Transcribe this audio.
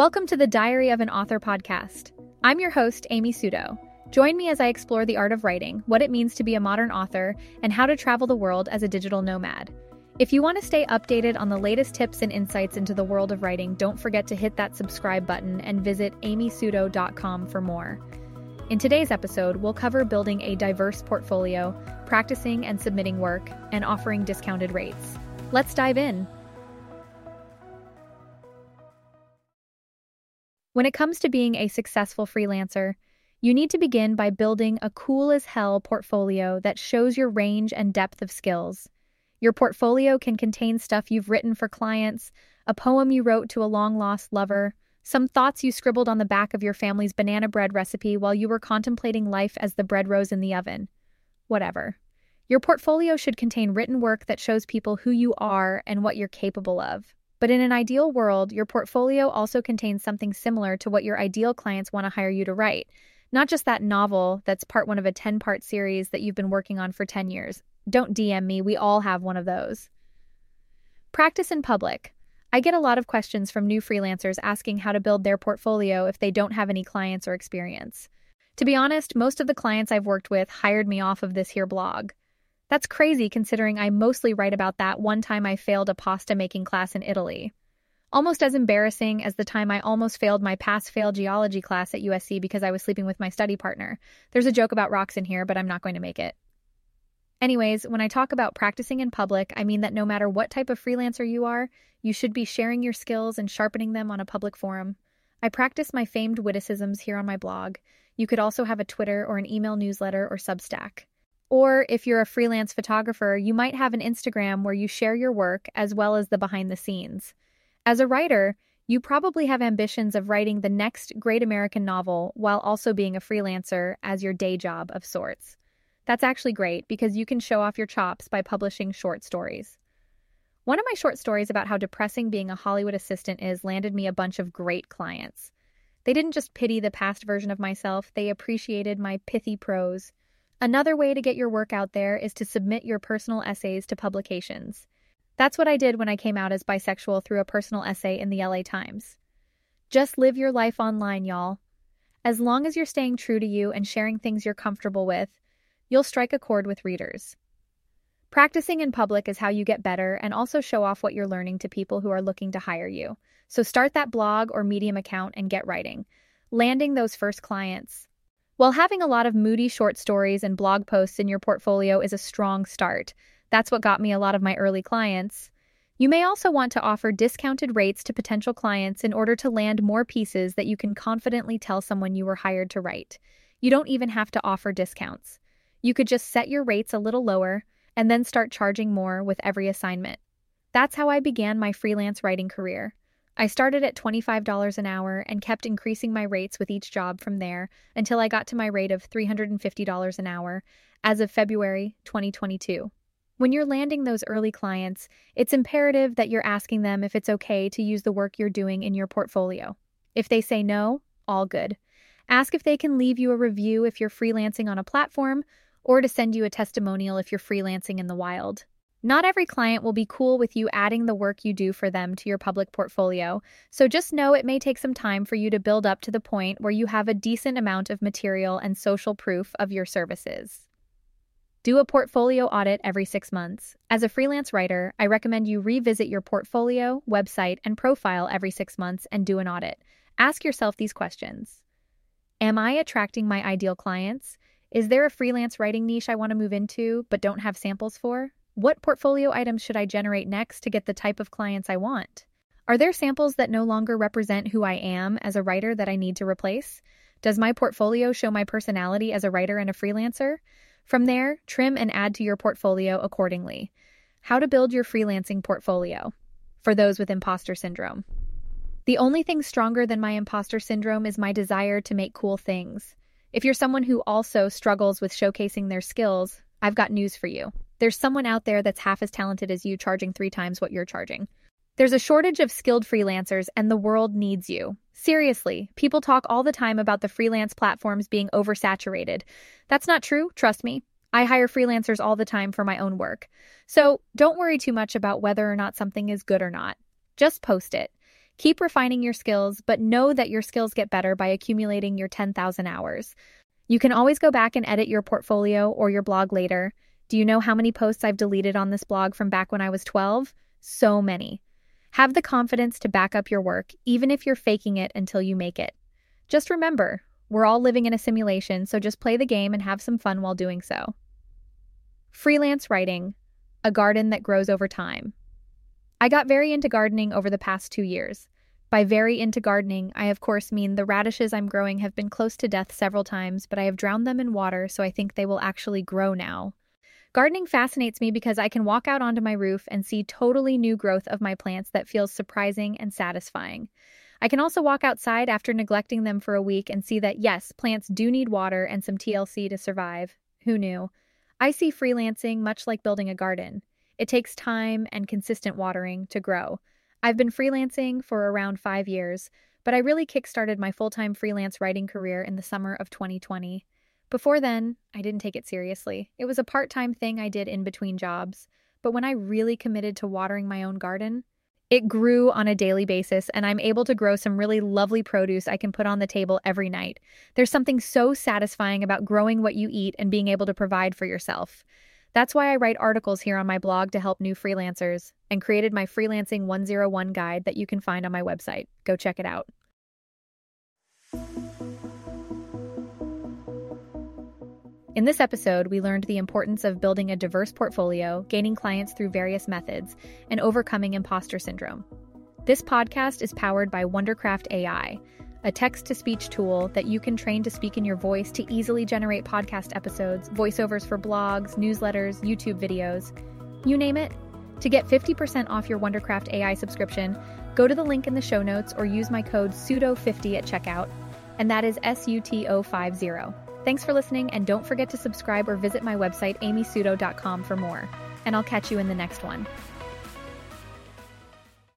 Welcome to the Diary of an Author podcast. I'm your host, Amy Suto. Join me as I explore the art of writing, what it means to be a modern author, and how to travel the world as a digital nomad. If you want to stay updated on the latest tips and insights into the world of writing, don't forget to hit that subscribe button and visit amysuto.com for more. In today's episode, we'll cover building a diverse portfolio, practicing and submitting work, and offering discounted rates. Let's dive in. When it comes to being a successful freelancer, you need to begin by building a cool as hell portfolio that shows your range and depth of skills. Your portfolio can contain stuff you've written for clients, a poem you wrote to a long lost lover, some thoughts you scribbled on the back of your family's banana bread recipe while you were contemplating life as the bread rose in the oven. Whatever. Your portfolio should contain written work that shows people who you are and what you're capable of. But in an ideal world, your portfolio also contains something similar to what your ideal clients want to hire you to write. Not just that novel that's part one of a 10 part series that you've been working on for 10 years. Don't DM me, we all have one of those. Practice in public. I get a lot of questions from new freelancers asking how to build their portfolio if they don't have any clients or experience. To be honest, most of the clients I've worked with hired me off of this here blog. That's crazy considering I mostly write about that one time I failed a pasta making class in Italy. Almost as embarrassing as the time I almost failed my pass fail geology class at USC because I was sleeping with my study partner. There's a joke about rocks in here, but I'm not going to make it. Anyways, when I talk about practicing in public, I mean that no matter what type of freelancer you are, you should be sharing your skills and sharpening them on a public forum. I practice my famed witticisms here on my blog. You could also have a Twitter or an email newsletter or Substack. Or if you're a freelance photographer, you might have an Instagram where you share your work as well as the behind the scenes. As a writer, you probably have ambitions of writing the next great American novel while also being a freelancer as your day job of sorts. That's actually great because you can show off your chops by publishing short stories. One of my short stories about how depressing being a Hollywood assistant is landed me a bunch of great clients. They didn't just pity the past version of myself, they appreciated my pithy prose. Another way to get your work out there is to submit your personal essays to publications. That's what I did when I came out as bisexual through a personal essay in the LA Times. Just live your life online, y'all. As long as you're staying true to you and sharing things you're comfortable with, you'll strike a chord with readers. Practicing in public is how you get better and also show off what you're learning to people who are looking to hire you. So start that blog or Medium account and get writing. Landing those first clients, while having a lot of moody short stories and blog posts in your portfolio is a strong start, that's what got me a lot of my early clients. You may also want to offer discounted rates to potential clients in order to land more pieces that you can confidently tell someone you were hired to write. You don't even have to offer discounts. You could just set your rates a little lower and then start charging more with every assignment. That's how I began my freelance writing career. I started at $25 an hour and kept increasing my rates with each job from there until I got to my rate of $350 an hour as of February 2022. When you're landing those early clients, it's imperative that you're asking them if it's okay to use the work you're doing in your portfolio. If they say no, all good. Ask if they can leave you a review if you're freelancing on a platform or to send you a testimonial if you're freelancing in the wild. Not every client will be cool with you adding the work you do for them to your public portfolio, so just know it may take some time for you to build up to the point where you have a decent amount of material and social proof of your services. Do a portfolio audit every six months. As a freelance writer, I recommend you revisit your portfolio, website, and profile every six months and do an audit. Ask yourself these questions Am I attracting my ideal clients? Is there a freelance writing niche I want to move into but don't have samples for? What portfolio items should I generate next to get the type of clients I want? Are there samples that no longer represent who I am as a writer that I need to replace? Does my portfolio show my personality as a writer and a freelancer? From there, trim and add to your portfolio accordingly. How to build your freelancing portfolio for those with imposter syndrome. The only thing stronger than my imposter syndrome is my desire to make cool things. If you're someone who also struggles with showcasing their skills, I've got news for you. There's someone out there that's half as talented as you charging three times what you're charging. There's a shortage of skilled freelancers, and the world needs you. Seriously, people talk all the time about the freelance platforms being oversaturated. That's not true, trust me. I hire freelancers all the time for my own work. So don't worry too much about whether or not something is good or not. Just post it. Keep refining your skills, but know that your skills get better by accumulating your 10,000 hours. You can always go back and edit your portfolio or your blog later. Do you know how many posts I've deleted on this blog from back when I was 12? So many. Have the confidence to back up your work, even if you're faking it until you make it. Just remember, we're all living in a simulation, so just play the game and have some fun while doing so. Freelance writing, a garden that grows over time. I got very into gardening over the past two years. By very into gardening, I of course mean the radishes I'm growing have been close to death several times, but I have drowned them in water, so I think they will actually grow now. Gardening fascinates me because I can walk out onto my roof and see totally new growth of my plants that feels surprising and satisfying. I can also walk outside after neglecting them for a week and see that yes, plants do need water and some TLC to survive. Who knew? I see freelancing much like building a garden. It takes time and consistent watering to grow. I've been freelancing for around five years, but I really kickstarted my full time freelance writing career in the summer of 2020. Before then, I didn't take it seriously. It was a part time thing I did in between jobs. But when I really committed to watering my own garden, it grew on a daily basis, and I'm able to grow some really lovely produce I can put on the table every night. There's something so satisfying about growing what you eat and being able to provide for yourself. That's why I write articles here on my blog to help new freelancers and created my Freelancing 101 guide that you can find on my website. Go check it out. In this episode, we learned the importance of building a diverse portfolio, gaining clients through various methods, and overcoming imposter syndrome. This podcast is powered by Wondercraft AI, a text to speech tool that you can train to speak in your voice to easily generate podcast episodes, voiceovers for blogs, newsletters, YouTube videos, you name it. To get 50% off your Wondercraft AI subscription, go to the link in the show notes or use my code SUTO50 at checkout, and that is S U T O 50. Thanks for listening, and don't forget to subscribe or visit my website, amysuto.com, for more. And I'll catch you in the next one.